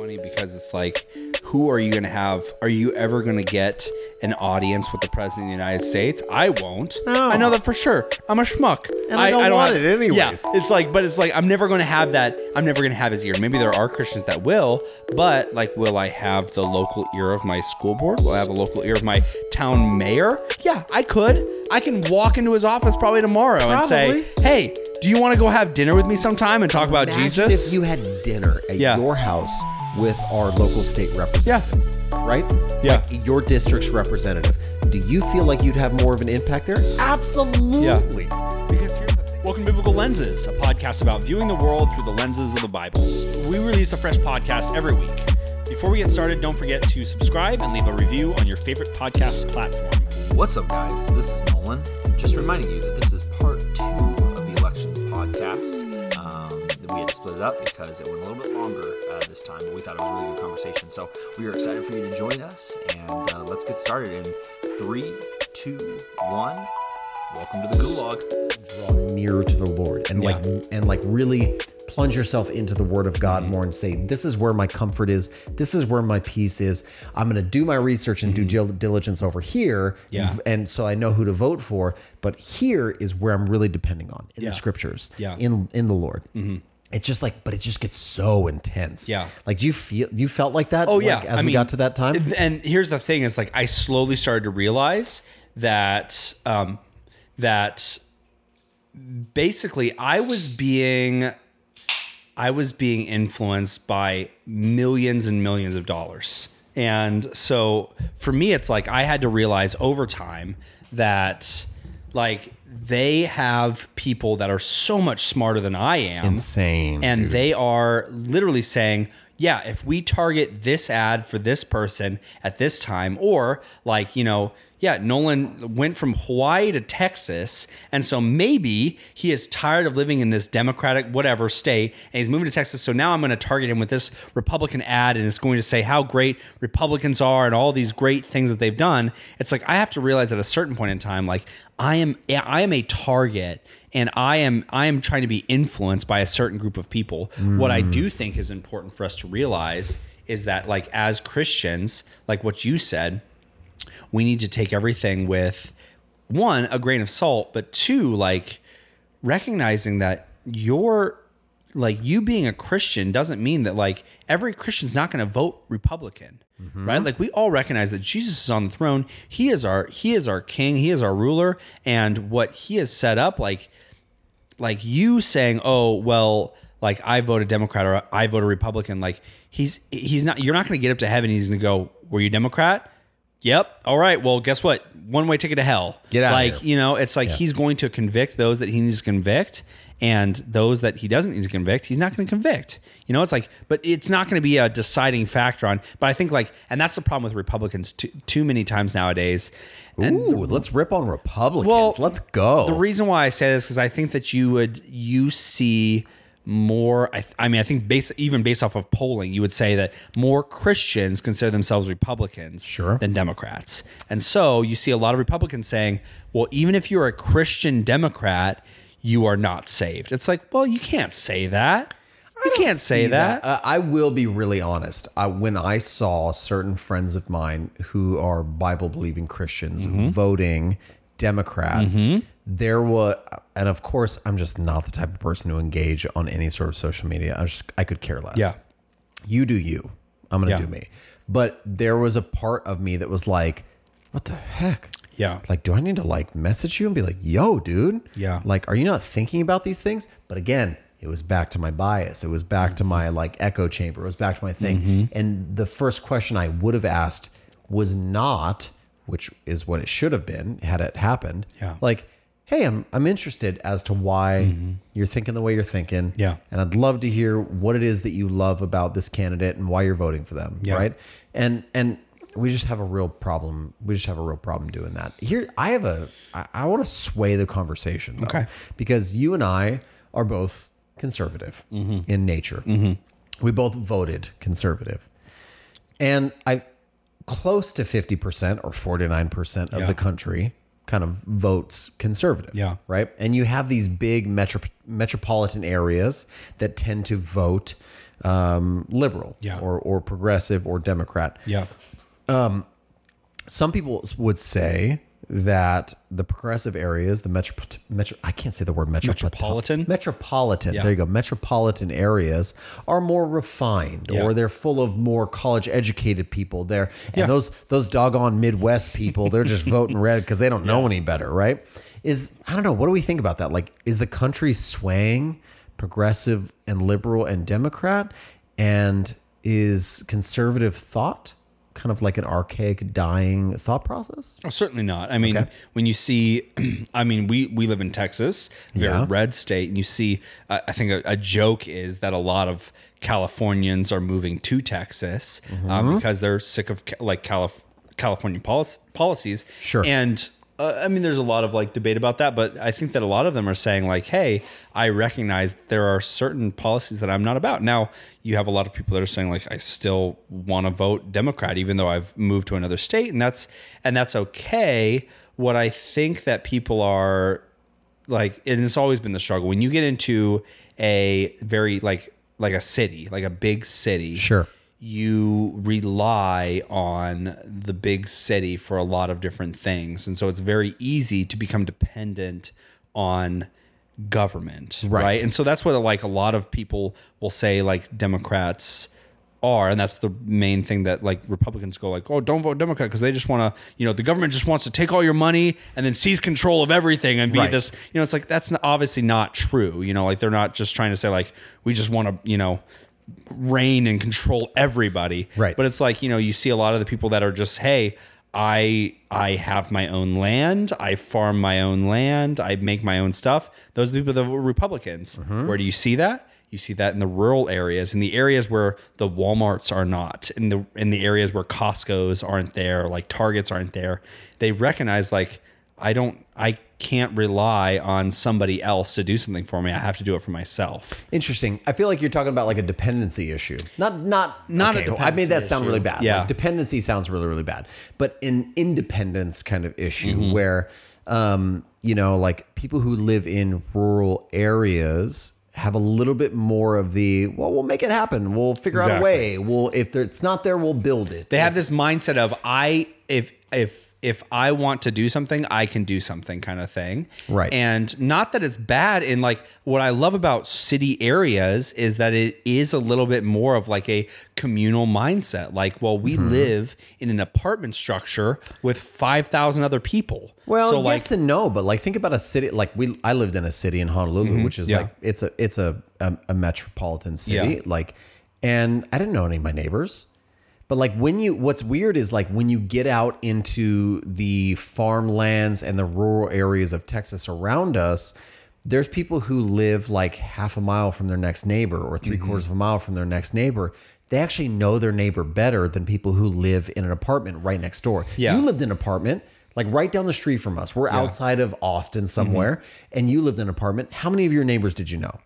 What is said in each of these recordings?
funny because it's like, who are you going to have? Are you ever going to get an audience with the president of the United States? I won't. No. I know that for sure. I'm a schmuck. And I don't want it anyways. Yeah, it's like, but it's like I'm never going to have that. I'm never going to have his ear. Maybe there are Christians that will, but like, will I have the local ear of my school board? Will I have the local ear of my town mayor? Yeah, I could. I can walk into his office probably tomorrow and say, "Hey, do you want to go have dinner with me sometime and talk about Imagine Jesus?" If you had dinner at Yeah. your house with our local state representative, Yeah. right? Yeah. Like your district's representative. Do you feel like you'd have more of an impact there? Absolutely. Because here's the thing. Welcome to Biblical Lenses, a podcast about viewing the world through the lenses of the Bible. We release a fresh podcast every week. Before we get started, don't forget to subscribe and leave a review on your favorite podcast platform. What's up, guys? This is Nolan. Just reminding you that split it up because it went a little bit longer uh, this time, but we thought it was a really good conversation. So we are excited for you to join us, and uh, let's get started in three, two, one. Welcome to the Gulag. Draw nearer to the Lord and like and like really plunge yourself into the word of God more and say, This is where my comfort is, this is where my peace is. I'm gonna do my research and due dil- diligence over here. Yeah. And so I know who to vote for. But here is where I'm really depending on in Yeah. the scriptures. Yeah. In in the Lord. It's just like, but it just gets so intense. Yeah. Like, do you feel you felt like that? Oh like, yeah, as I we mean, got to that time. And here's the thing: is like I slowly started to realize that um, that basically I was being I was being influenced by millions and millions of dollars. And so for me, it's like I had to realize over time that like they have people that are so much smarter than I am. Insane, And dude. they are literally saying, yeah, if we target this ad for this person at this time, or like, you know, yeah, Nolan went from Hawaii to Texas. And so maybe he is tired of living in this Democratic, whatever state, and he's moving to Texas. So now I'm going to target him with this Republican ad, and it's going to say how great Republicans are and all these great things that they've done. It's like I have to realize at a certain point in time, like I am, I am a target and I am I am trying to be influenced by a certain group of people. What I do think is important for us to realize is that like as Christians, like what you said, we need to take everything with one a grain of salt, but two like recognizing that you're like you being a Christian doesn't mean that like every Christian's not going to vote Republican, mm-hmm. right? Like we all recognize that Jesus is on the throne. He is our he is our king. He is our ruler, and what he has set up, like like you saying, oh well, like I voted Democrat or I voted Republican. Like he's he's not. You're not going to get up to heaven. He's going to go, were you Democrat? Yep. All right. Well, guess what? One way ticket to hell. Get out. Like here. you know, it's like he's going to convict those that he needs to convict, and those that he doesn't need to convict, he's not going to convict. You know, it's like, but it's not going to be a deciding factor on. But I think like, and that's the problem with Republicans too, too many times nowadays. And Ooh, let's rip on Republicans. Well, let's go. the reason why I say this is because I think that you would you see more. I, I mean, I think based even based off of polling, you would say that more Christians consider themselves Republicans Sure. than Democrats, and so you see a lot of Republicans saying, "Well, even if you're a Christian Democrat, you are not saved." It's like, well, you can't say that. You can't say see that. Uh, I will be really honest. I, when I saw certain friends of mine who are Bible believing Christians Mm-hmm. voting Democrat, there was, and of course, I'm just not the type of person to engage on any sort of social media. I just, I could care less. Yeah. you do you. I'm gonna Yeah. do me. But there was a part of me that was like, what the heck? Yeah. Like, do I need to like message you and be like, yo, dude? Yeah. Like, are you not thinking about these things? But again, it was back to my bias. It was back to my like echo chamber. It was back to my thing. Mm-hmm. And the first question I would have asked was not, which is what it should have been had it happened. Yeah. Like, hey, I'm I'm interested as to why you're thinking the way you're thinking. Mm-hmm. Yeah. And I'd love to hear what it is that you love about this candidate and why you're voting for them. Yeah. Right. And and we just have a real problem. We just have a real problem doing that. Here, I have a. I, I want to sway the conversation, though, Okay. because you and I are both conservative Mm-hmm. in nature. We both voted conservative, and I close to fifty percent or forty nine percent of Yeah. the country kind of votes conservative. Yeah. Right. And you have these big metro, metropolitan areas that tend to vote um, liberal Yeah. or or progressive or Democrat. Yeah. Some people would say that the progressive areas, the metro, metro I can't say the word metro, Metropolitan? metropolitan. Yeah. There you go. Metropolitan areas are more refined, Yeah. or they're full of more college educated people. There and Yeah. those those doggone Midwest people, they're just voting red because they don't know any better, right? Is I don't know. What do we think about that? Like, is the country swaying progressive and liberal and Democrat, and is conservative thought kind of like an archaic, dying thought process? Oh, certainly not. I mean, Okay. when you see, I mean, we we live in Texas, very Yeah. red state, and you see, uh, I think a, a joke is that a lot of Californians are moving to Texas Mm-hmm. um, because they're sick of like Calif- California polic- policies. Sure. and. Uh, I mean, there's a lot of like debate about that, but I think that a lot of them are saying like, "Hey, I recognize there are certain policies that I'm not about." Now, you have a lot of people that are saying like, "I still want to vote Democrat, even though I've moved to another state," and that's and that's okay. What I think that people are like, and it's always been the struggle when you get into a very like like a city, like a big city, Sure. You rely on the big city for a lot of different things. And so it's very easy to become dependent on government. Right. Right. And so that's what like a lot of people will say like Democrats are and that's the main thing that like Republicans go like oh don't vote Democrat because they just want to you know the government just wants to take all your money and then seize control of everything and be Right. this you know it's like that's obviously not true you know like they're not just trying to say like we just want to you know reign and control everybody. Right. But it's like, you know, you see a lot of the people that are just, hey, I I have my own land, I farm my own land, I make my own stuff. Those are the people that were Republicans. Mm-hmm. Where do you see that? You see that in the rural areas, in the areas where the Walmarts are not, in the in the areas where Costco's aren't there, like Targets aren't there. They recognize like I don't I can't rely on somebody else to do something for me. I have to do it for myself. Interesting. I feel like you're talking about like a dependency issue. Not not Not a okay, I made that dependency sound issue. really bad. Yeah. Like, dependency sounds really really bad. But an independence kind of issue Mm-hmm. where um you know like people who live in rural areas have a little bit more of the well we'll make it happen. We'll figure out a way. We'll if it's not there we'll build it. They have this mindset of I if if if I want to do something, I can do something kind of thing. Right. And not that it's bad in like what I love about city areas is that it is a little bit more of like a communal mindset. Like, well, we Mm-hmm. live in an apartment structure with 5,000 other people. Well, so like yes and no, but like think about a city like we. I lived in a city in Honolulu, which is Mm-hmm. Yeah. like it's a it's a a, a metropolitan city. Yeah. Like, and I didn't know any of my neighbors, but like when you, what's weird is like when you get out into the farmlands and the rural areas of Texas around us. There's people who live like half a mile from their next neighbor or 3 Mm-hmm. quarters of a mile from their next neighbor. They actually know their neighbor better than people who live in an apartment right next door. Yeah. You lived in an apartment like right down the street from us. We're outside of Austin somewhere, Mm-hmm. and you lived in an apartment. How many of your neighbors did you know?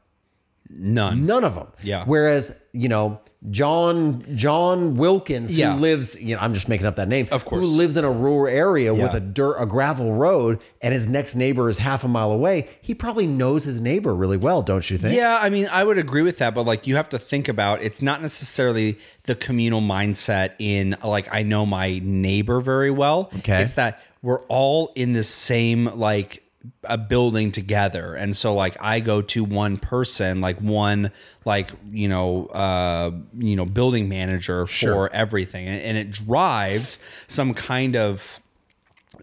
None. None of them. Yeah. Whereas you know John John Wilkins, Yeah. who lives, you know, I'm just making up that name. Of course. who lives in a rural area with Yeah. a dirt a gravel road, and his next neighbor is half a mile away. He probably knows his neighbor really well, don't you think? Yeah, I mean, I would agree with that, but like you have to think about it's not necessarily the communal mindset in like I know my neighbor very well. Okay. It's that we're all in the same like a building together. And so like I go to one person, like one like, you know, uh, you know, building manager for everything. And, and it drives some kind of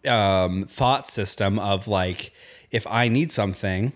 um thought system of like if I need something,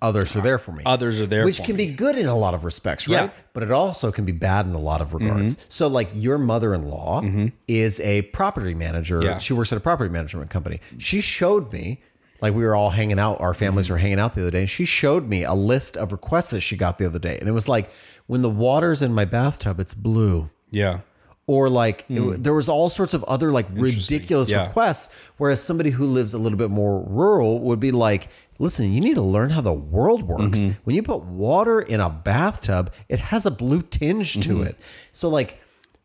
Others are there for me. others are there which can me. be good in a lot of respects, right? Yeah. Mm-hmm. But it also can be bad in a lot of regards. So, like your mother-in-law is a property manager. Yeah. She works at a property management company. She showed me, like we were all hanging out, our families Mm-hmm. were hanging out the other day, and she showed me a list of requests that she got the other day, and it was like, when the water's in my bathtub, it's blue Yeah. or like it- there was all sorts of other like ridiculous Hmm. Yeah. requests whereas somebody who lives a little bit more rural would be like listen you need to learn how the world works Mm-hmm. when you put water in a bathtub it has a blue tinge to Mm-hmm. it so like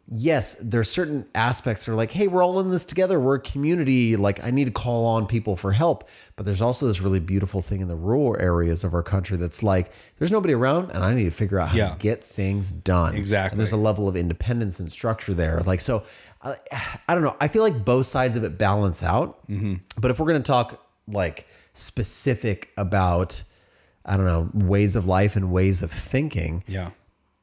yes, there's certain aspects that are like, hey, we're all in this together. We're a community. Like, I need to call on people for help. But there's also this really beautiful thing in the rural areas of our country that's like, there's nobody around, and I need to figure out how Yeah. to get things done. Exactly. And there's a level of independence and structure there. Like, so I, I don't know. I feel like both sides of it balance out. Mm-hmm. But if we're going to talk like specific about, I don't know, ways of life and ways of thinking, Yeah.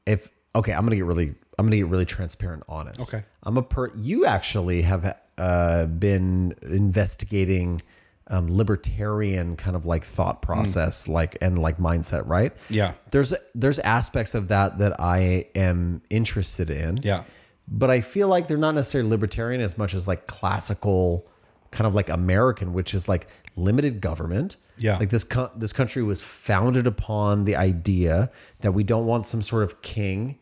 if okay, I'm gonna get really, I'm gonna get really transparent, honest. Okay. I'm a per. You actually have uh, been investigating um, libertarian kind of like thought process, like and like mindset, right? Yeah. There's there's aspects of that that I am interested in. Yeah. But I feel like they're not necessarily libertarian as much as like classical, kind of like American, which is like limited government. Yeah. Like this co- this country was founded upon the idea that we don't want some sort of king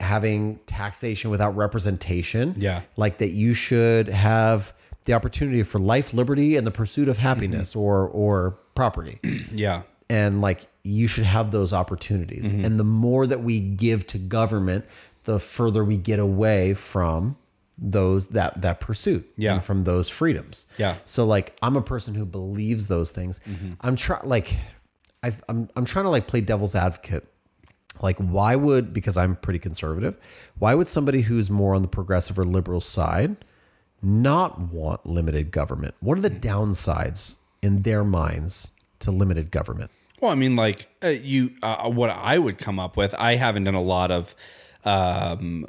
having taxation without representation. Yeah. Like that you should have the opportunity for life, liberty, and the pursuit of happiness or or property Yeah. and like you should have those opportunities Mm-hmm. and the more that we give to government the further we get away from those that that pursuit Yeah. and from those freedoms Yeah. so like i'm a person who believes those things i'm trying like I've, i'm i'm trying to like play devil's advocate like why would because i'm pretty conservative why would somebody who's more on the progressive or liberal side not want limited government what are the downsides in their minds to limited government Well, I mean, like uh, you, uh, what I would come up with. I haven't done a lot of, um,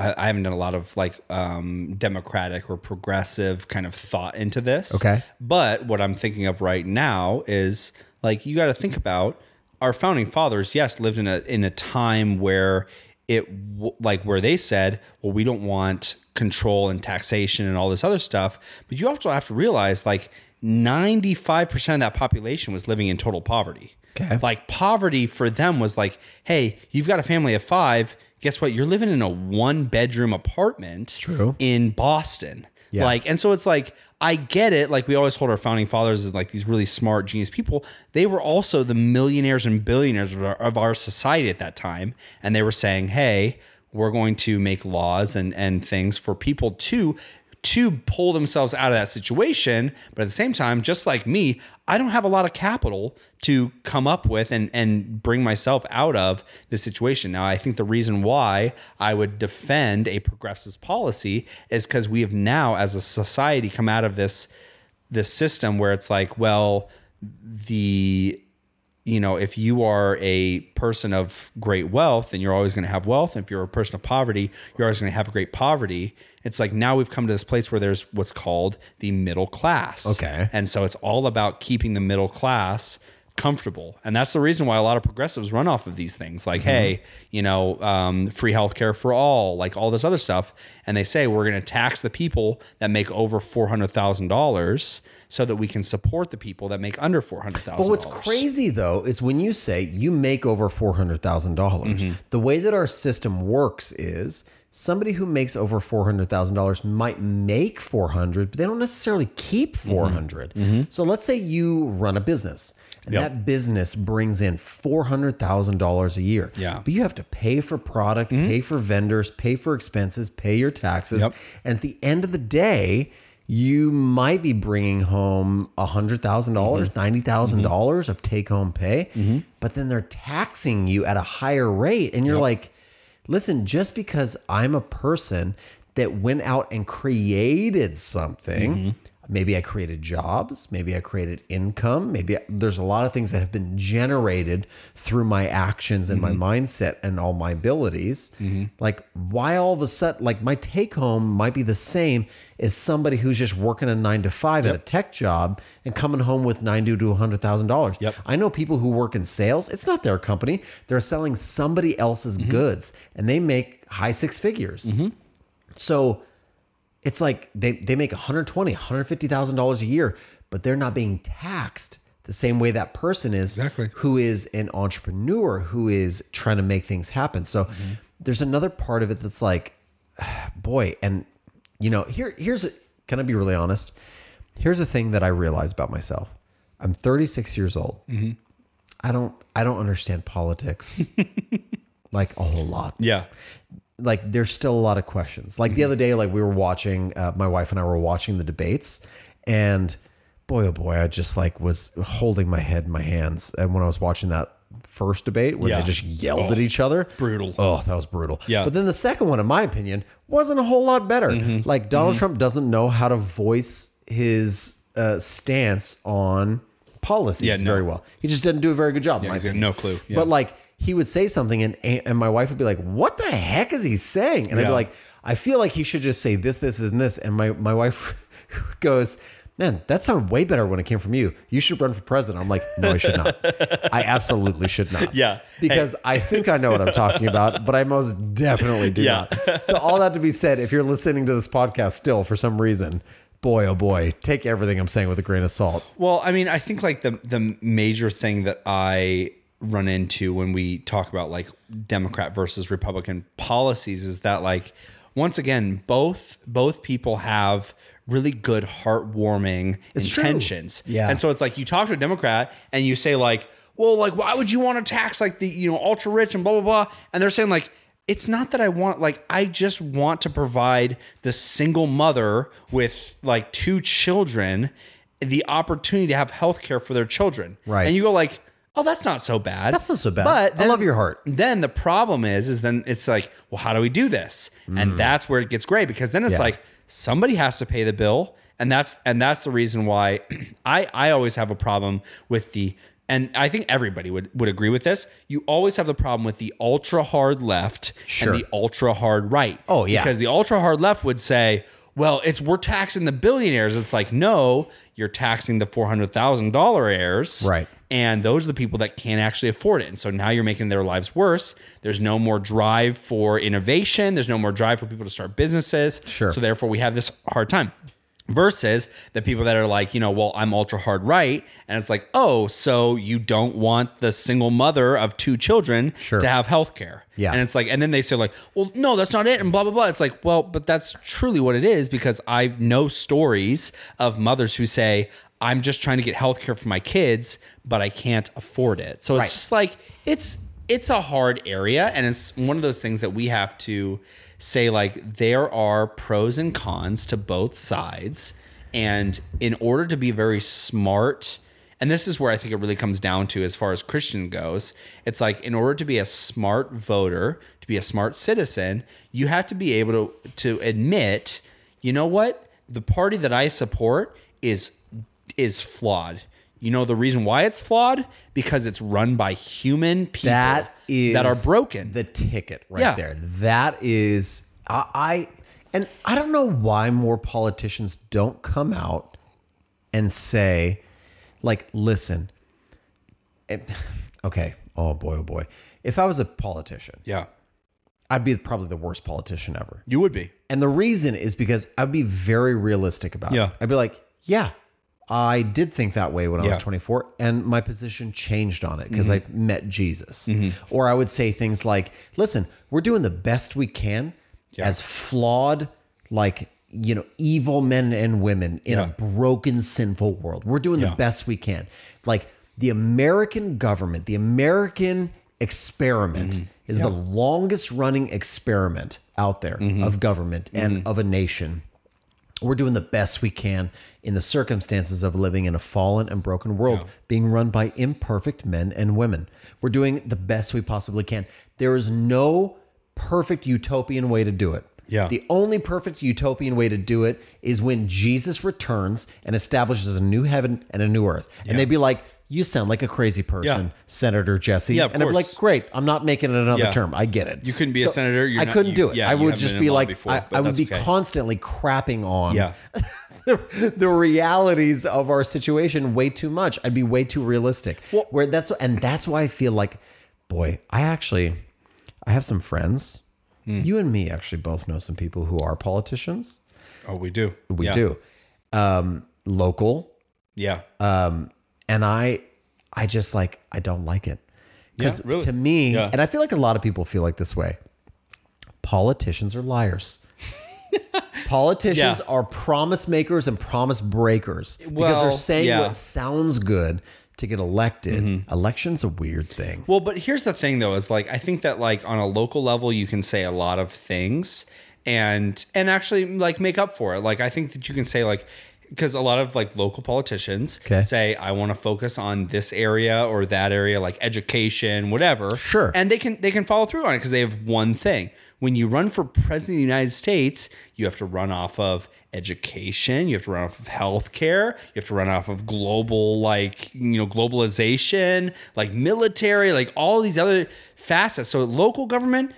I, I haven't done a lot of like um, democratic or progressive kind of thought into this. Okay. But what I'm thinking of right now is like you got to think about our founding fathers. Yes, lived in a in a time where it like where they said, well, we don't want control and taxation and all this other stuff. But you also have to realize like 95% of that population was living in total poverty. Okay. Like poverty for them was like, hey, you've got a family of five. Guess what? You're living in a one bedroom apartment True. in Boston. Yeah. Like, and so it's like, I get it. Like, we always hold our founding fathers as like these really smart, genius people. They were also the millionaires and billionaires of our, of our society at that time. And they were saying, hey, we're going to make laws and, and things for people to to pull themselves out of that situation. But at the same time, just like me, I don't have a lot of capital to come up with and, and bring myself out of this situation. Now, I think the reason why I would defend a progressive policy is because we have now, as a society, come out of this this system where it's like, well, the you know, if you are a person of great wealth, then you're always going to have wealth. And if you're a person of poverty, you're always going to have great poverty. It's like now we've come to this place where there's what's called the middle class. Okay. And so it's all about keeping the middle class comfortable. And that's the reason why a lot of progressives run off of these things like, hey, you know, um, free healthcare for all, like all this other stuff. And they say we're going to tax the people that make over $400,000 so that we can support the people that make under $400,000. But what's crazy though is when you say you make over four hundred thousand dollars, mm-hmm. the way that our system works is somebody who makes over four hundred thousand dollars might make four hundred, but they don't necessarily keep mm-hmm. four mm-hmm. So let's say you run a business. And Yep. that business brings in four hundred thousand dollars a year. Yeah. but you have to pay for product, pay for vendors, pay for expenses, pay your taxes, Yep. and at the end of the day, you might be bringing home hundred thousand mm-hmm. dollars, ninety mm-hmm. dollars of take home pay, mm-hmm. but then they're taxing you at a higher rate, and you're like, listen, just because I'm a person that went out and created something. Maybe I created jobs. Maybe I created income. Maybe I- there's a lot of things that have been generated through my actions and my mm-hmm. mindset and all my abilities. Mm-hmm. Like, why all of a sudden, like my take home might be the same as somebody who's just working a nine to five at a tech job and coming home with ninety to hundred thousand dollars. Yep. I know people who work in sales. It's not their company. They're selling somebody else's mm-hmm. goods, and they make high six figures. So it's like they, they make 120 $150000 a year but they're not being taxed the same way that person is Exactly. who is an entrepreneur who is trying to make things happen. So mm-hmm. there's another part of it that's like boy and you know here here's a, can i be really honest? Here's the thing that i realize about myself. I'm 36 years old. Mm-hmm. I don't i don't understand politics like a whole lot. Yeah. Like there's still a lot of questions. Like Mm-hmm. the other day, like we were watching, uh, my wife and I were watching the debates, and boy, oh boy, I just like was holding my head in my hands. And when I was watching that first debate where Yeah. they just yelled Oh, at each other, brutal. Oh, that was brutal. Yeah. Mm-hmm. But then the second one, in my opinion, wasn't a whole lot better. Like Donald Trump doesn't know how to voice his uh, stance on policies Yeah, no. very well. He just didn't do a very good job. in my he's got opinion. no clue. Yeah. But like he would say something and and my wife would be like, "What the heck is he saying?" And I'd Yeah. be like, "I feel like he should just say this, this, and this." And my my wife goes, "Man, that sounded way better when it came from you. You should run for president." I'm like, "No, I should not. I absolutely should not." Yeah. because I think I know what I'm talking about, but I most definitely do Yeah. not. So all that to be said, if you're listening to this podcast still for some reason. Boy, oh boy, take everything I'm saying with a grain of salt. Well, I mean, I think like the the major thing that I run into when we talk about like Democrat versus Republican policies is that like once again, both both people have really good heartwarming true. intentions. Yeah. And so it's like you talk to a Democrat and you say like, well, like why would you want to tax like the, you know, ultra rich and blah blah blah? And they're saying like it's not that I want like I just want to provide the single mother with like two children the opportunity to have health care for their children. Right. And you go like, oh, that's not so bad. That's not so bad. But I love your heart. Then the problem is, is then it's like, well, how do we do this? And that's where it gets gray because then it's Mm. Yeah. like somebody has to pay the bill. And that's and that's the reason why I, I always have a problem with the and I think everybody would, would agree with this. You always have the problem with the ultra hard left Sure. and the ultra hard right. Oh, yeah. Because the ultra hard left would say, well, it's we're taxing the billionaires. It's like, no, you're taxing the four hundred thousand dollar heirs. Right. And those are the people that can't actually afford it. And so now you're making their lives worse. There's no more drive for innovation. There's no more drive for people to start businesses. Sure. So therefore we have this hard time. Versus the people that are like, you know, well, I'm ultra hard right. And it's like, oh, so you don't want the single mother of two children Sure. to have health care. Yeah. And it's like, and then they say, like, well, no, that's not it. And blah, blah, blah. It's like, well, but that's truly what it is because I know stories of mothers who say, I'm just trying to get health care for my kids, but I can't afford it. So it's Right. just like, it's, it's a hard area. And it's one of those things that we have to say, like, there are pros and cons to both sides. And in order to be very smart, and this is where I think it really comes down to as far as Christian goes. It's like in order to be a smart voter, to be a smart citizen, you have to be able to to admit, you know what? The party that I support is is flawed. You know the reason why it's flawed? Because it's run by human people That is that are broken. The ticket right Yeah. there. That is I, I and I don't know why more politicians don't come out and say, like, listen. it- okay. Oh boy, oh boy. If I was a politician, yeah. I'd be probably the worst politician ever. You would be. And the reason is because I'd be very realistic about Yeah. it. I'd be like, yeah, I did think that way when I was Yeah. Mm-hmm. 24, and my position changed on it because I met Jesus. Or I would say things like, listen, we're doing the best we can as flawed, like, you know, evil men and women in a broken, sinful world. We're doing Yeah. the best we can. Like, the American government, the American experiment Mm-hmm. is the longest running experiment out there Mm-hmm. of government and of a nation. We're doing the best we can in the circumstances of living in a fallen and broken world, being run by imperfect men and women. We're doing the best we possibly can. There is no perfect utopian way to do it. Yeah. The only perfect utopian way to do it is when Jesus returns and establishes a new heaven and a new earth. And they'd be like, you sound like a crazy person, Yeah. Senator Jesse. Yeah, of and I'm like, great, I'm not making it another Yeah. term. I get it. You couldn't be a senator, you're I not- couldn't you- do it. yeah, I would just be like, before, I, I would be okay. constantly crapping on Yeah. the, the realities of our situation way too much. I'd be way too realistic. Where that's and that's why I feel like, boy, I actually, I have some friends. Hmm. You and me actually both know some people who are politicians. Oh, we do. We do, um, local, Yeah. And I, I just like I don't like it because Yeah, really? to me, Yeah. and I feel like a lot of people feel like this way. Politicians are liars. Politicians Yeah. are promise makers and promise breakers because they're saying what sounds good to get elected. Mm-hmm. Election's a weird thing. Well, but here's the thing though, is like I think that like on a local level you can say a lot of things and and actually like make up for it. Like I think that you can say like because a lot of like local politicians Okay. say I want to focus on this area or that area like education whatever Sure. and they can they can follow through on it because they have one thing when you run for president of the United States you have to run off of education you have to run off of healthcare you have to run off of global like you know globalization like military like all these other facets so local government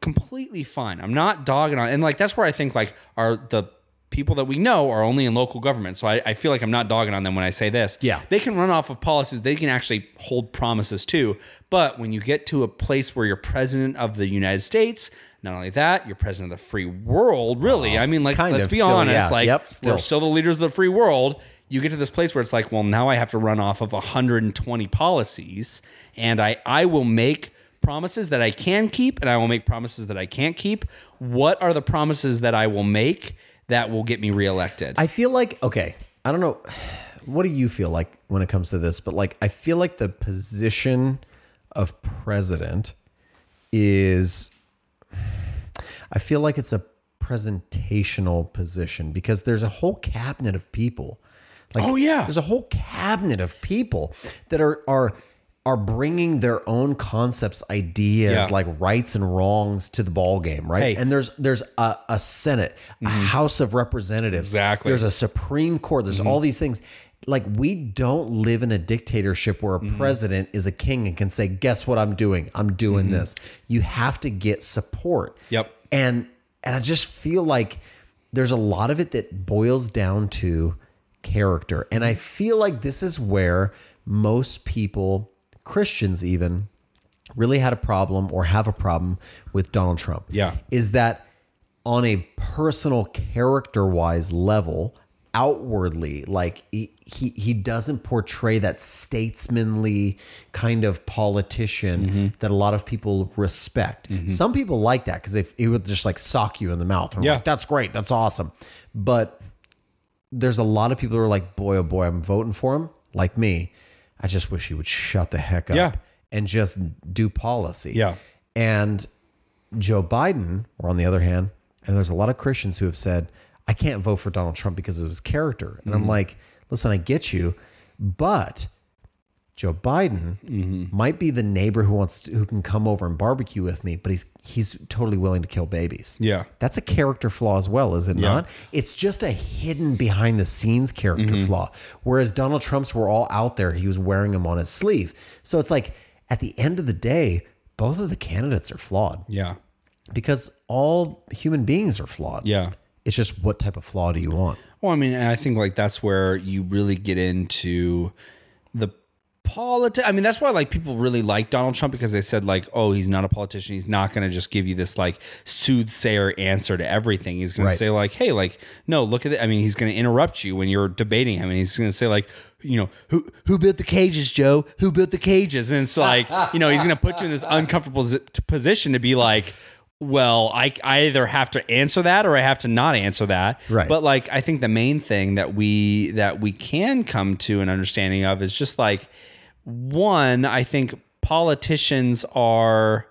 completely fine. I'm not dogging on, and like that's where I think like are the people that we know are only in local government. So I, I feel like I'm not dogging on them when I say this. Yeah. they can run off of policies. They can actually hold promises too. But when you get to a place where you're president of the United States, not only that, you're president of the free world. Really, I mean, like kind let's be still, honest. yeah. Like Yep, still. we're still the leaders of the free world. You get to this place where it's like, well, now I have to run off of 120 policies, and I I will make promises that I can keep, and I will make promises that I can't keep. What are the promises that I will make that will get me reelected? I feel like okay, I don't know what do you feel like when it comes to this, but like I feel like the position of president is I feel like it's a presentational position because there's a whole cabinet of people. Like Oh, yeah. there's a whole cabinet of people that are are are bringing their own concepts, ideas, Yeah. like rights and wrongs to the ball game, right? Hey. And there's there's a, a Senate, a mm-hmm. House of Representatives, Exactly. There's a Supreme Court. There's mm-hmm. all these things. Like we don't live in a dictatorship where a mm-hmm. president is a king and can say, "Guess what I'm doing? I'm doing this." You have to get support. Yep. And and I just feel like there's a lot of it that boils down to character. And I feel like this is where most people, Christians even, really had a problem or have a problem with Donald Trump. Yeah. Is that on a personal character wise level, outwardly, like he, he he doesn't portray that statesmanly kind of politician Mm-hmm. that a lot of people respect. Some people like that because if he would just like sock you in the mouth. Yeah. like, that's great, that's awesome. But there's a lot of people who are like, boy, oh boy, I'm voting for him. Like me, I just wish he would shut the heck up Yeah. and just do policy. Yeah. And Joe Biden, or on the other hand, and there's a lot of Christians who have said, I can't vote for Donald Trump because of his character. And I'm mm. like, listen, I get you, but Joe Biden mm-hmm. might be the neighbor who wants to, who can come over and barbecue with me, but he's he's totally willing to kill babies. Yeah. That's a character flaw as well, is it not? It's just a hidden behind the scenes character mm-hmm. flaw. Whereas Donald Trump's were all out there, he was wearing them on his sleeve. So it's like at the end of the day, both of the candidates are flawed yeah. because all human beings are flawed. Yeah. It's just what type of flaw do you want? Well, I mean, I think like that's where you really get into the politics. I mean, that's why like people really like Donald Trump because they said like, oh, he's not a politician. He's not going to just give you this like soothsayer answer to everything. He's going Right. to say like, hey, like, no, look at it. I mean, he's going to interrupt you when you're debating him, and he's going to say like, you know, who who built the cages, Joe? Who built the cages? And it's like, you know, he's going to put you in this uncomfortable position to be like. Well, I, I either have to answer that or I have to not answer that. Right. But like I think the main thing that we that we can come to an understanding of is just like one, I think politicians are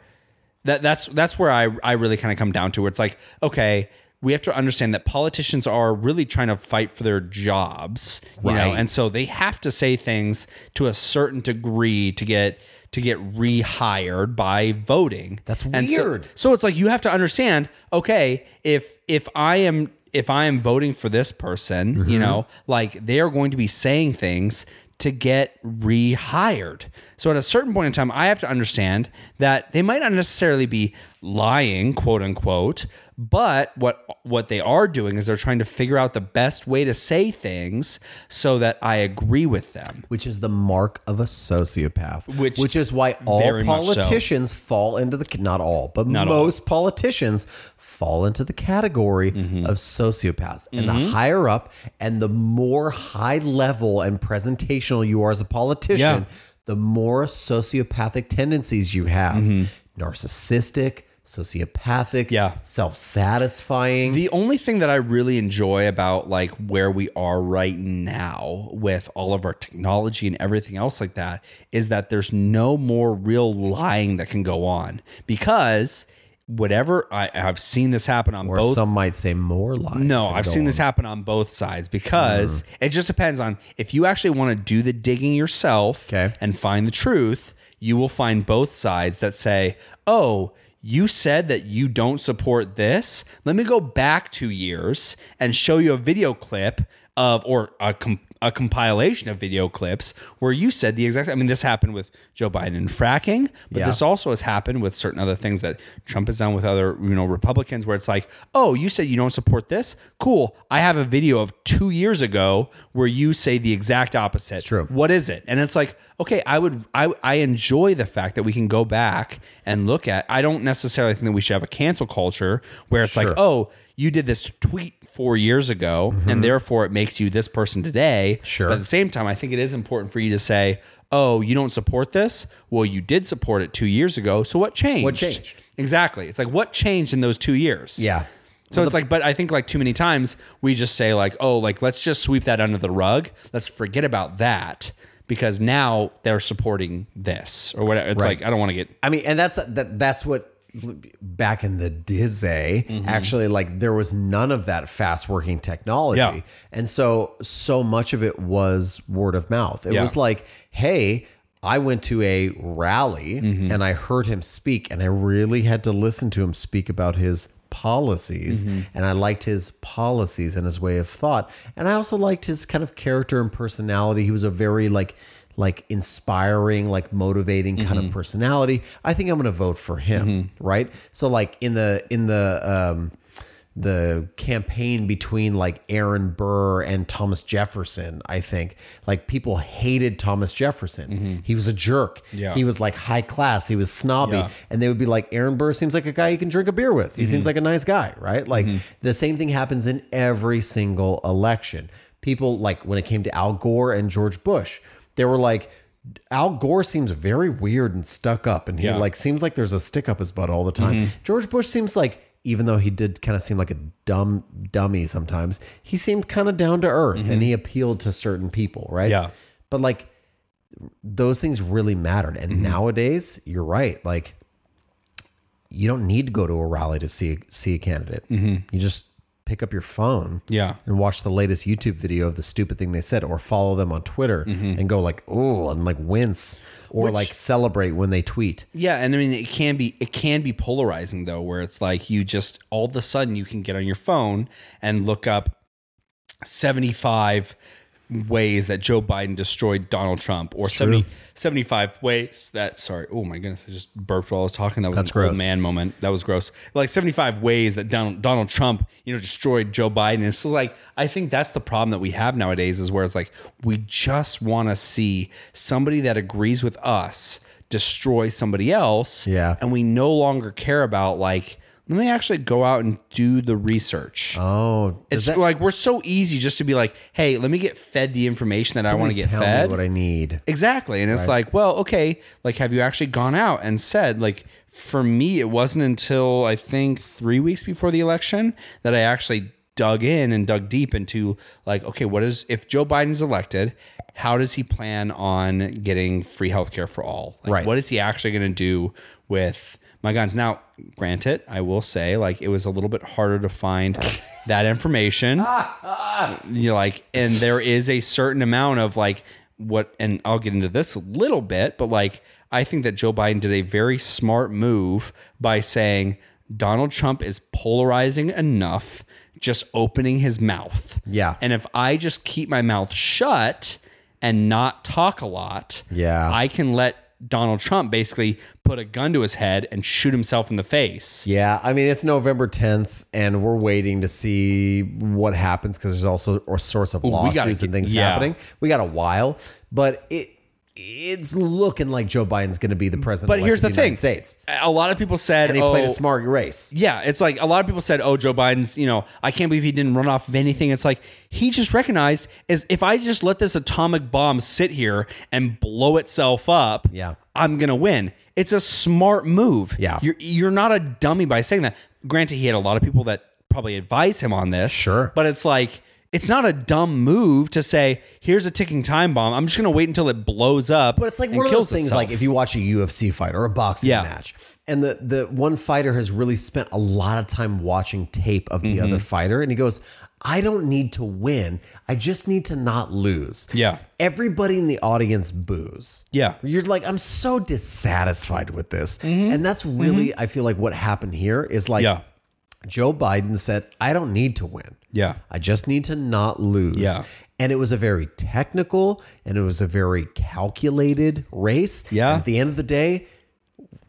that that's that's where I I really kind of come down to where it's like, okay, we have to understand that politicians are really trying to fight for their jobs, you know, and so they have to say things to a certain degree to get to get rehired by voting. That's And so- weird. so it's like you have to understand, okay, if if I am if I am voting for this person, Mm-hmm. you know, like they are going to be saying things to get rehired. So at a certain point in time, I have to understand that they might not necessarily be lying, quote unquote, but what what they are doing is they're trying to figure out the best way to say things so that I agree with them. Which is the mark of a sociopath. Which- which is why all much so. politicians fall into the not all, but Not all. most politicians fall into the category Mm-hmm. of sociopaths. And the higher up and the more high level and presentational you are as a politician, Yeah. The more sociopathic tendencies you have. Mm-hmm. Narcissistic, sociopathic, Yeah. self-satisfying. The only thing that I really enjoy about like where we are right now with all of our technology and everything else like that is that there's no more real lying that can go on because whatever I, I've seen this happen on or both some might say more lying. No, I've seen on. this happen on both sides because hmm. it just depends on if you actually want to do the digging yourself Okay. and find the truth, you will find both sides that say, "Oh, you said that you don't support this. Let me go back 2 years and show you a video clip of or a com- a compilation of video clips where you said the exact I mean this happened with Joe Biden and fracking, but Yeah. this also has happened with certain other things that Trump has done with other, you know, Republicans where it's like, "Oh, you said you don't support this? Cool. I have a video of 2 years ago where you say the exact opposite." true. What is it? And it's like, "Okay, I would I I enjoy the fact that we can go back and look at I don't necessarily think that we should have a cancel culture where it's like, "Oh, you did this tweet 4 years ago and therefore it makes you this person today." Mm-hmm. Sure. But at the same time, I think it is important for you to say, "Oh, you don't support this? Well, you did support it 2 years ago. So what changed?" What changed? Exactly. It's like what changed in those 2 years? Yeah. So it's like, but I think like too many times we just say like, oh, like let's just sweep that under the rug. Let's forget about that because now they're supporting this or whatever. It's Right. like I don't want to get I mean, and that's that. That's what back in the Disney, Mm-hmm. actually, like there was none of that fast working technology, Yeah. and so so much of it was word of mouth. It Yeah. was like, hey. I went to a rally Mm-hmm. and I heard him speak, and I really had to listen to him speak about his policies. Mm-hmm. And I liked his policies and his way of thought. And I also liked his kind of character and personality. He was a very like like inspiring, like motivating kind Mm-hmm. of personality. I think I'm going to vote for him, right? So like in the in the um the campaign between like Aaron Burr and Thomas Jefferson, I think like people hated Thomas Jefferson. He was a jerk. Mm-hmm. Yeah. He was like high class. He was snobby. Yeah. And they would be like, Aaron Burr seems like a guy you can drink a beer with. He seems like a nice guy, right? Like the same thing happens in every single election. People like when it came to Al Gore and George Bush, they were like, Al Gore seems very weird and stuck up, and he Yeah. like seems like there's a stick up his butt all the time. Mm-hmm. George Bush seems like, even though he did kind of seem like a dumb dummy sometimes, he seemed kind of down to earth, and mm-hmm. he appealed to certain people, right? Yeah. But like those things really mattered, and mm-hmm. nowadays you're right, like you don't need to go to a rally to see see a candidate. You just pick up your phone, Yeah. and watch the latest YouTube video of the stupid thing they said, or follow them on Twitter mm-hmm. and go like, oh, and like wince, or Which- like celebrate when they tweet. Yeah, and I mean it can be it can be polarizing though, where it's like you just all of a sudden you can get on your phone and look up seventy five ways that Joe Biden destroyed Donald Trump, or 70, 75 ways that sorry, oh my goodness, I just burped while I was talking. That was That's an old gross. man moment. That was gross. Like seventy five ways that Donald Donald Trump, you know, destroyed Joe Biden. It's like I think that's the problem that we have nowadays is where it's like we just want to see somebody that agrees with us destroy somebody else. Yeah. And we no longer care about like, let me actually go out and do the research. Oh, it's that- like we're so easy just to be like, hey, let me get fed the information that I want to get tell fed. Me what I need. Exactly. And it's like, well, okay, like have you actually gone out and said like for me it wasn't until I think 3 weeks before the election that I actually dug in and dug deep into like okay, what is if Joe Biden's elected, how does he plan on getting free healthcare for all? Like, Right. What is he actually going to do with my guns? Now, granted, I will say like it was a little bit harder to find that information you know, like and there is a certain amount of like what and I'll get into this a little bit, but like I think that Joe Biden did a very smart move by saying Donald Trump is polarizing enough just opening his mouth. Yeah. And if I just keep my mouth shut and not talk a lot, Yeah. I can let Donald Trump basically put a gun to his head and shoot himself in the face. Yeah, I mean it's November 10th, and we're waiting to see what happens because there's also all sorts of gotta lawsuits and things yeah. happening. We got a while, but it it's looking like Joe Biden's going to be the president. But here's the of United thing. States, A lot of people said, and he oh, played a oh, smart race. Yeah, it's like a lot of people said, "Oh, Joe Biden's." You know, I can't believe he didn't run off of anything. It's like he just recognized is if I just let this atomic bomb sit here and blow itself up, Yeah. I'm gonna win. It's a smart move. Yeah. you're you're not a dummy by saying that. Granted, he had a lot of people that probably advise him on this. Sure. but it's like. It's not a dumb move to say, "Here's a ticking time bomb. I'm just going to wait until it blows up." But it's like one of those things itself. like if you watch a UFC fight or a boxing Yeah. match, and the, the one fighter has really spent a lot of time watching tape of the Mm-hmm. other fighter, and he goes, I don't need to win. I just need to not lose. Yeah. Everybody in the audience boos. Yeah. You're like, I'm so dissatisfied with this. Mm-hmm. And that's really, I feel like what happened here is like yeah, Joe Biden said, I don't need to win. Yeah, I just need to not lose. Yeah. And it was a very technical and it was a very calculated race. Yeah. And at the end of the day,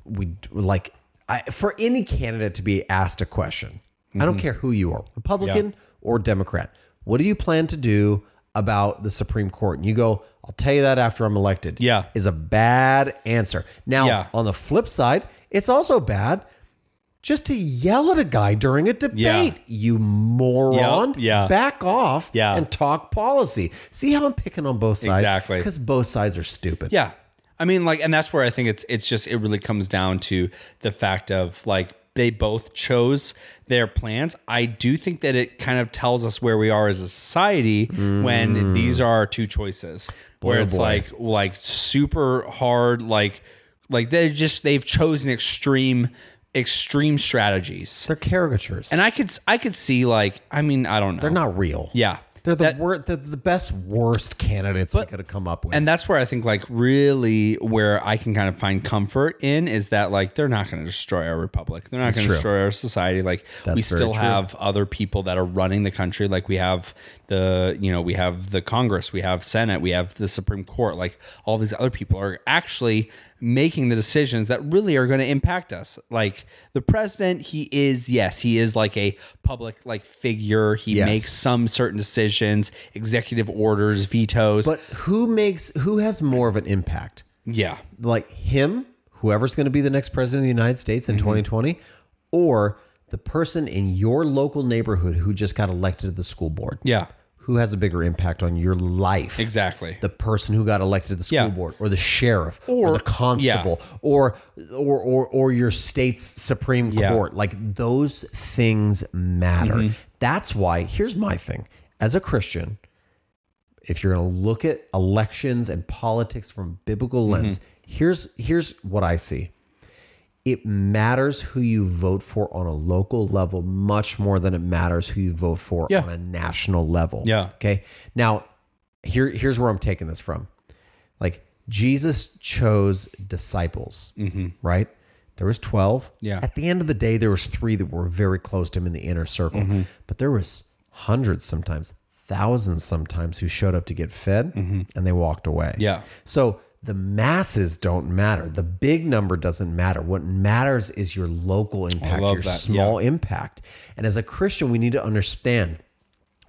we like I, for any candidate to be asked a question. I Mm-hmm. don't care who you are, Republican or Democrat. What do you plan to do about the Supreme Court? And you go, I'll tell you that after I'm elected. Yeah. Is a bad answer. Now, Yeah. on the flip side, it's also bad just to yell at a guy during a debate. You moron. Yep. Yeah. Back off Yeah. and talk policy. See how I'm picking on both sides? Exactly. Because both sides are stupid. Yeah. I mean, like, and that's where I think it's it's just it really comes down to the fact of like they both chose their plans. I do think that it kind of tells us where we are as a society when mm. these are our two choices. where oh it's boy. like like super hard, like like they just they've chosen extreme extreme strategies. They're caricatures. And I could I could see like I mean I don't know. they're not real. Yeah. They're the That- wor- they're the best worst candidates we could have come up with. And that's where I think like really where I can kind of find comfort in is that like they're not going to destroy our republic. They're not going to destroy our society. Like we still true. have other people that are running the country. Like we have the you know we have the Congress, we have Senate, we have the Supreme Court. Like all these other people are actually making the decisions that really are going to impact us. Like the president, he is yes, he is like a public like figure. He Yes. makes some certain decisions, executive orders, vetoes. but who makes who has more of an impact? yeah. Like him, whoever's going to be the next president of the United States in Mm-hmm. 2020, or the person in your local neighborhood who just got elected to the school board? Yeah. Who has a bigger impact on your life? Exactly. the person who got elected to the school Yeah. board or the sheriff or, Or- the constable or, or or or your state's supreme Yeah. court like those things matter Mm-hmm. that's why here's my thing as a christian if you're going to look at elections and politics from biblical Mm-hmm. lens here's here's what i see it matters who you vote for on a local level much more than it matters who you vote for Yeah. on a national level Yeah. Okay. Now, here here's where I'm taking this from. Like Jesus chose disciples, right? There was 12. Mm-hmm. Yeah. At the end of the day, there was three that were very close to him in the inner circle. Mm-hmm. But there was hundreds sometimes, thousands sometimes who showed up to get fed and they walked away. Mm-hmm. Yeah. So the masses don't matter. The big number doesn't matter. What matters is your local impact, your that. small impact. And as a Christian, we need to understand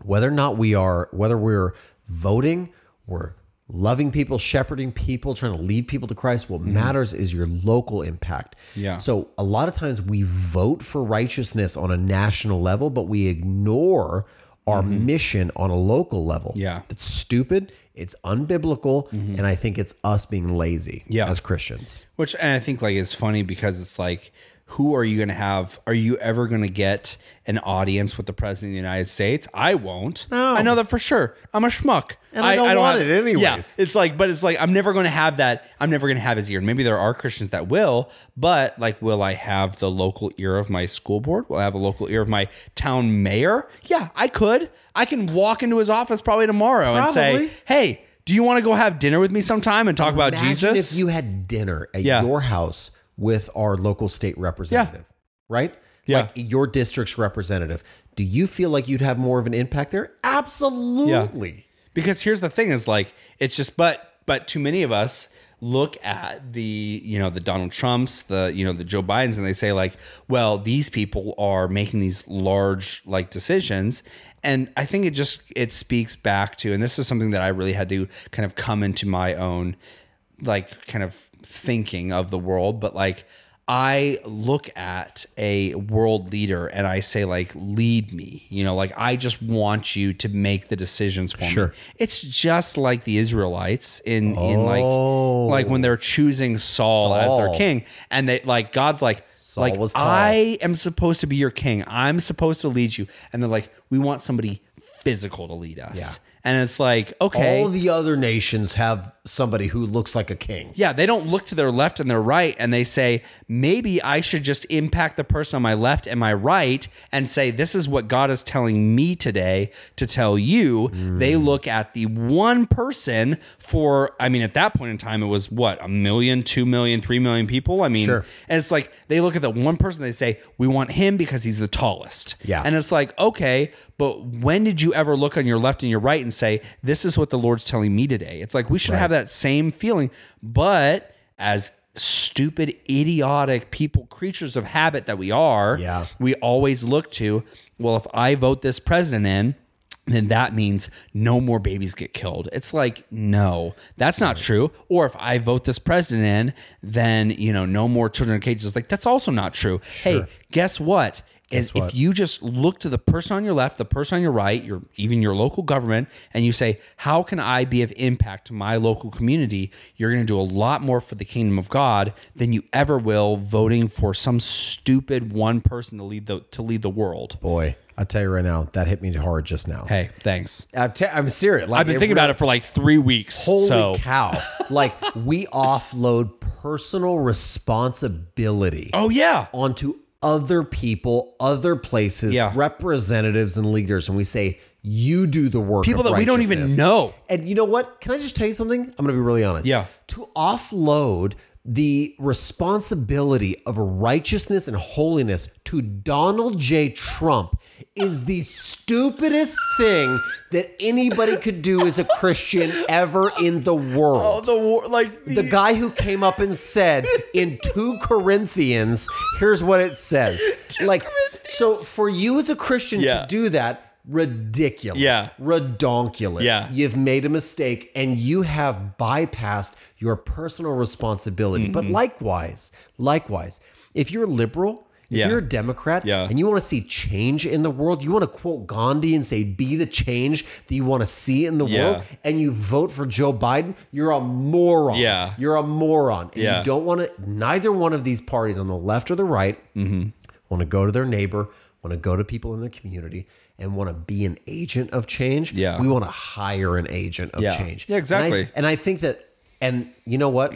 whether or not we are whether we're voting we're loving people shepherding people trying to lead people to christ what mm-hmm. matters is your local impact Yeah. so a lot of times we vote for righteousness on a national level but we ignore our mm-hmm. mission on a local level Yeah. that's stupid it's unbiblical mm-hmm. and i think it's us being lazy Yeah. as christians Which and I think like it's funny because it's like, who are you going to have? Are you ever going to get an audience with the president of the United States? I won't. No. I know that for sure. I'm a schmuck, And I don't want it anyways. Yeah, it's like, but it's like I'm never going to have that. I'm never going to have his ear. Maybe there are Christians that will, but like, will I have the local ear of my school board? Will I have a local ear of my town mayor? Yeah, I could. I can walk into his office probably tomorrow and say, "Hey." Do you want to go have dinner with me sometime and talk about Jesus? if you had dinner at Yeah. your house with our local state representative, right? Yeah. Like your district's representative. Do you feel like you'd have more of an impact there? Absolutely. because here's the thing is like it's just but but too many of us look at the you know the Donald Trumps the you know the Joe Bidens and they say like well these people are making these large like decisions and I think it just it speaks back to and this is something that I really had to kind of come into my own like kind of thinking of the world but like I look at a world leader and I say like lead me, you know, like I just want you to make the decisions for Sure. me. It's just like the Israelites in in Oh. like like when they're choosing Saul, as their king and they like God's like like was. I am supposed to be your king. I'm supposed to lead you. And they're like we want somebody physical to lead us. Yeah. And it's like okay. All the other nations have somebody who looks like a king. Yeah, they don't look to their left and their right and they say, maybe I should just impact the person on my left and my right and say, this is what God is telling me today to tell you. They hmm. look at the one person for, I mean, at that point in time, it was what, a million, two million, three million people? I mean, Sure. and it's like they look at the one person, they say, we want him because he's the tallest. Yeah. And it's like, okay, but when did you ever look on your left and your right and say, this is what the Lord's telling me today? It's like we should have that same feeling, but as stupid, idiotic people, creatures of habit that we are, Yeah. we always look to, well, if I vote this president in, then that means no more babies get killed. It's like, no, that's not true. Or if I vote this president in, then, you know, no more children in cages. Like, that's also not true. Hey, guess what? Is what? if you just look to the person on your left, the person on your right, your even your local government, and you say, "How can I be of impact to my local community?" You're going to do a lot more for the kingdom of God than you ever will voting for some stupid one person to lead the to lead the world. Boy, I tell you right now, that hit me hard just now. Hey, thanks. I'm, te- I'm serious. Like, I've been thinking about it for like three weeks. Holy so cow! like we offload personal responsibility oh yeah, onto other people, other places, Yeah. representatives and leaders, and we say, "You do the work." People that we don't even know. And you know what? Can I just tell you something? I'm going to be really honest. Yeah. To offload the responsibility of righteousness and holiness to Donald J. Trump is the stupidest thing that anybody could do as a Christian ever in the world Oh, the war like the guy who came up and said in 2 Corinthians, here's what it says. like, so for you as a Christian Yeah. to do that, ridiculous. Yeah. Redonkulous. Yeah. You've made a mistake and you have bypassed your personal responsibility. But Mm-hmm. likewise, likewise, if you're liberal, if Yeah. you're a Democrat Yeah. and you want to see change in the world, you want to quote Gandhi and say, be the change that you want to see in the Yeah. world, and you vote for Joe Biden, you're a moron. Yeah. You're a moron. And Yeah. you don't want to, neither one of these parties on the left or the right Mm-hmm. want to go to their neighbor, want to go to people in their community, and want to be an agent of change. Yeah. We want to hire an agent of Yeah. change. Yeah, exactly. And I, and I think that, and you know what?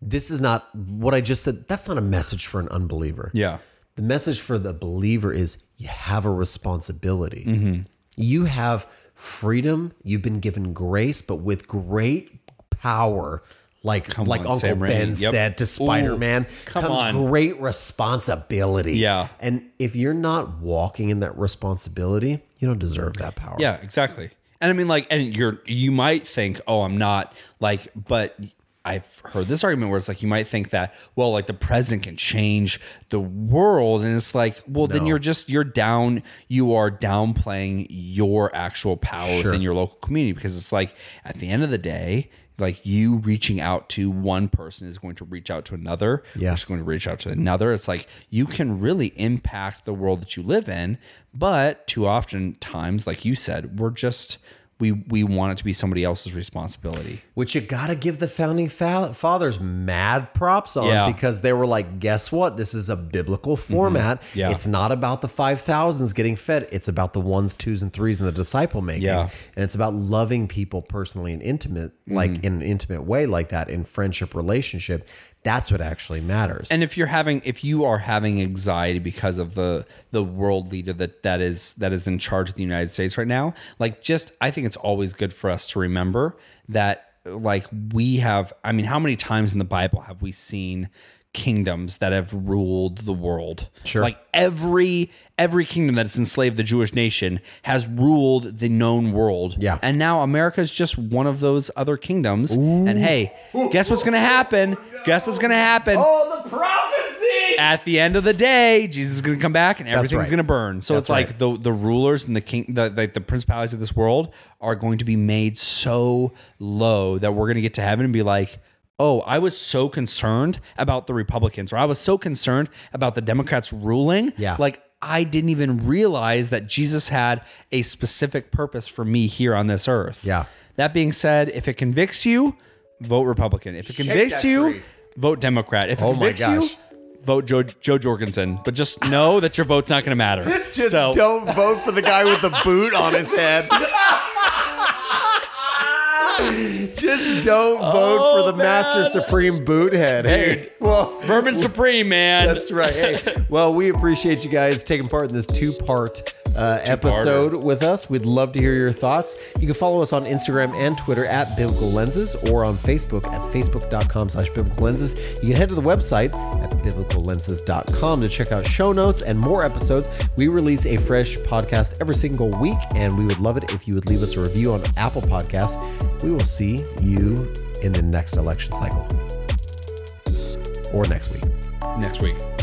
This is not what I just said. That's not a message for an unbeliever. Yeah. The message for the believer is you have a responsibility. Mm-hmm. You have freedom. You've been given grace, but with great power. Like like on, Uncle Sam Ben Yep. said to Spider Man, come comes on. great responsibility. Yeah. And if you're not walking in that responsibility, you don't deserve that power. Yeah, exactly. And I mean, like, and you're you might think, oh, I'm not like, but I've heard this argument where it's like you might think that, well, like the president can change the world, and it's like, well, then you're just you're down, you are downplaying your actual power within your local community because it's like at the end of the day. Like you reaching out to one person is going to reach out to another, Yeah. which is going to reach out to another. It's like you can really impact the world that you live in, but too often times, like you said, we're just we we want it to be somebody else's responsibility. Which you got to give the founding fa- fathers mad props on Yeah. Mm-hmm. because they were like, guess what? This is a biblical format. Yeah. It's not about the 5,000s getting fed. It's about the ones, twos, and threes and the disciple making. Yeah. And it's about loving people personally and intimate, like Mm-hmm. in an intimate way, like that in friendship relationship. That's what actually matters. And if you're having if you are having anxiety because of the the world leader that that is that is in charge of the United States right now, like just I think it's always good for us to remember that like we have I mean how many times in the Bible have we seen kingdoms that have ruled the world? Sure. Like every every kingdom that's enslaved the Jewish nation has ruled the known world. Yeah. And now America's just one of those other kingdoms. And hey, guess what's gonna happen? Guess what's gonna happen? oh, the prophecy! at the end of the day, Jesus is going to come back and everything's right. going to burn. So That's it's like right. the the rulers and the king, the like the principalities of this world are going to be made so low that we're going to get to heaven and be like, oh, I was so concerned about the Republicans or I was so concerned about the Democrats ruling. Yeah. Like I didn't even realize that Jesus had a specific purpose for me here on this earth. Yeah. That being said, if it convicts you, vote Republican. If it convicts you, tree. vote Democrat. If it Oh my convicts you, vote Joe, Jo Jorgensen. But just know that your vote's not going to matter. Just so, don't vote for the guy with the boot on his head. Just don't vote for the oh, Master Supreme boothead. Hey, well, Vermin Supreme, man. That's right. Hey, well, we appreciate you guys taking part in this two-part uh, episode with us. We'd love to hear your thoughts. You can follow us on Instagram and Twitter at Biblical Lenses or on Facebook at facebook.com slash biblical lenses. You can head to the website at biblicallenses.com to check out show notes and more episodes. We release a fresh podcast every single week, and we would love it if you would leave us a review on Apple Podcasts. We will see you in the next election cycle or next week. Next week.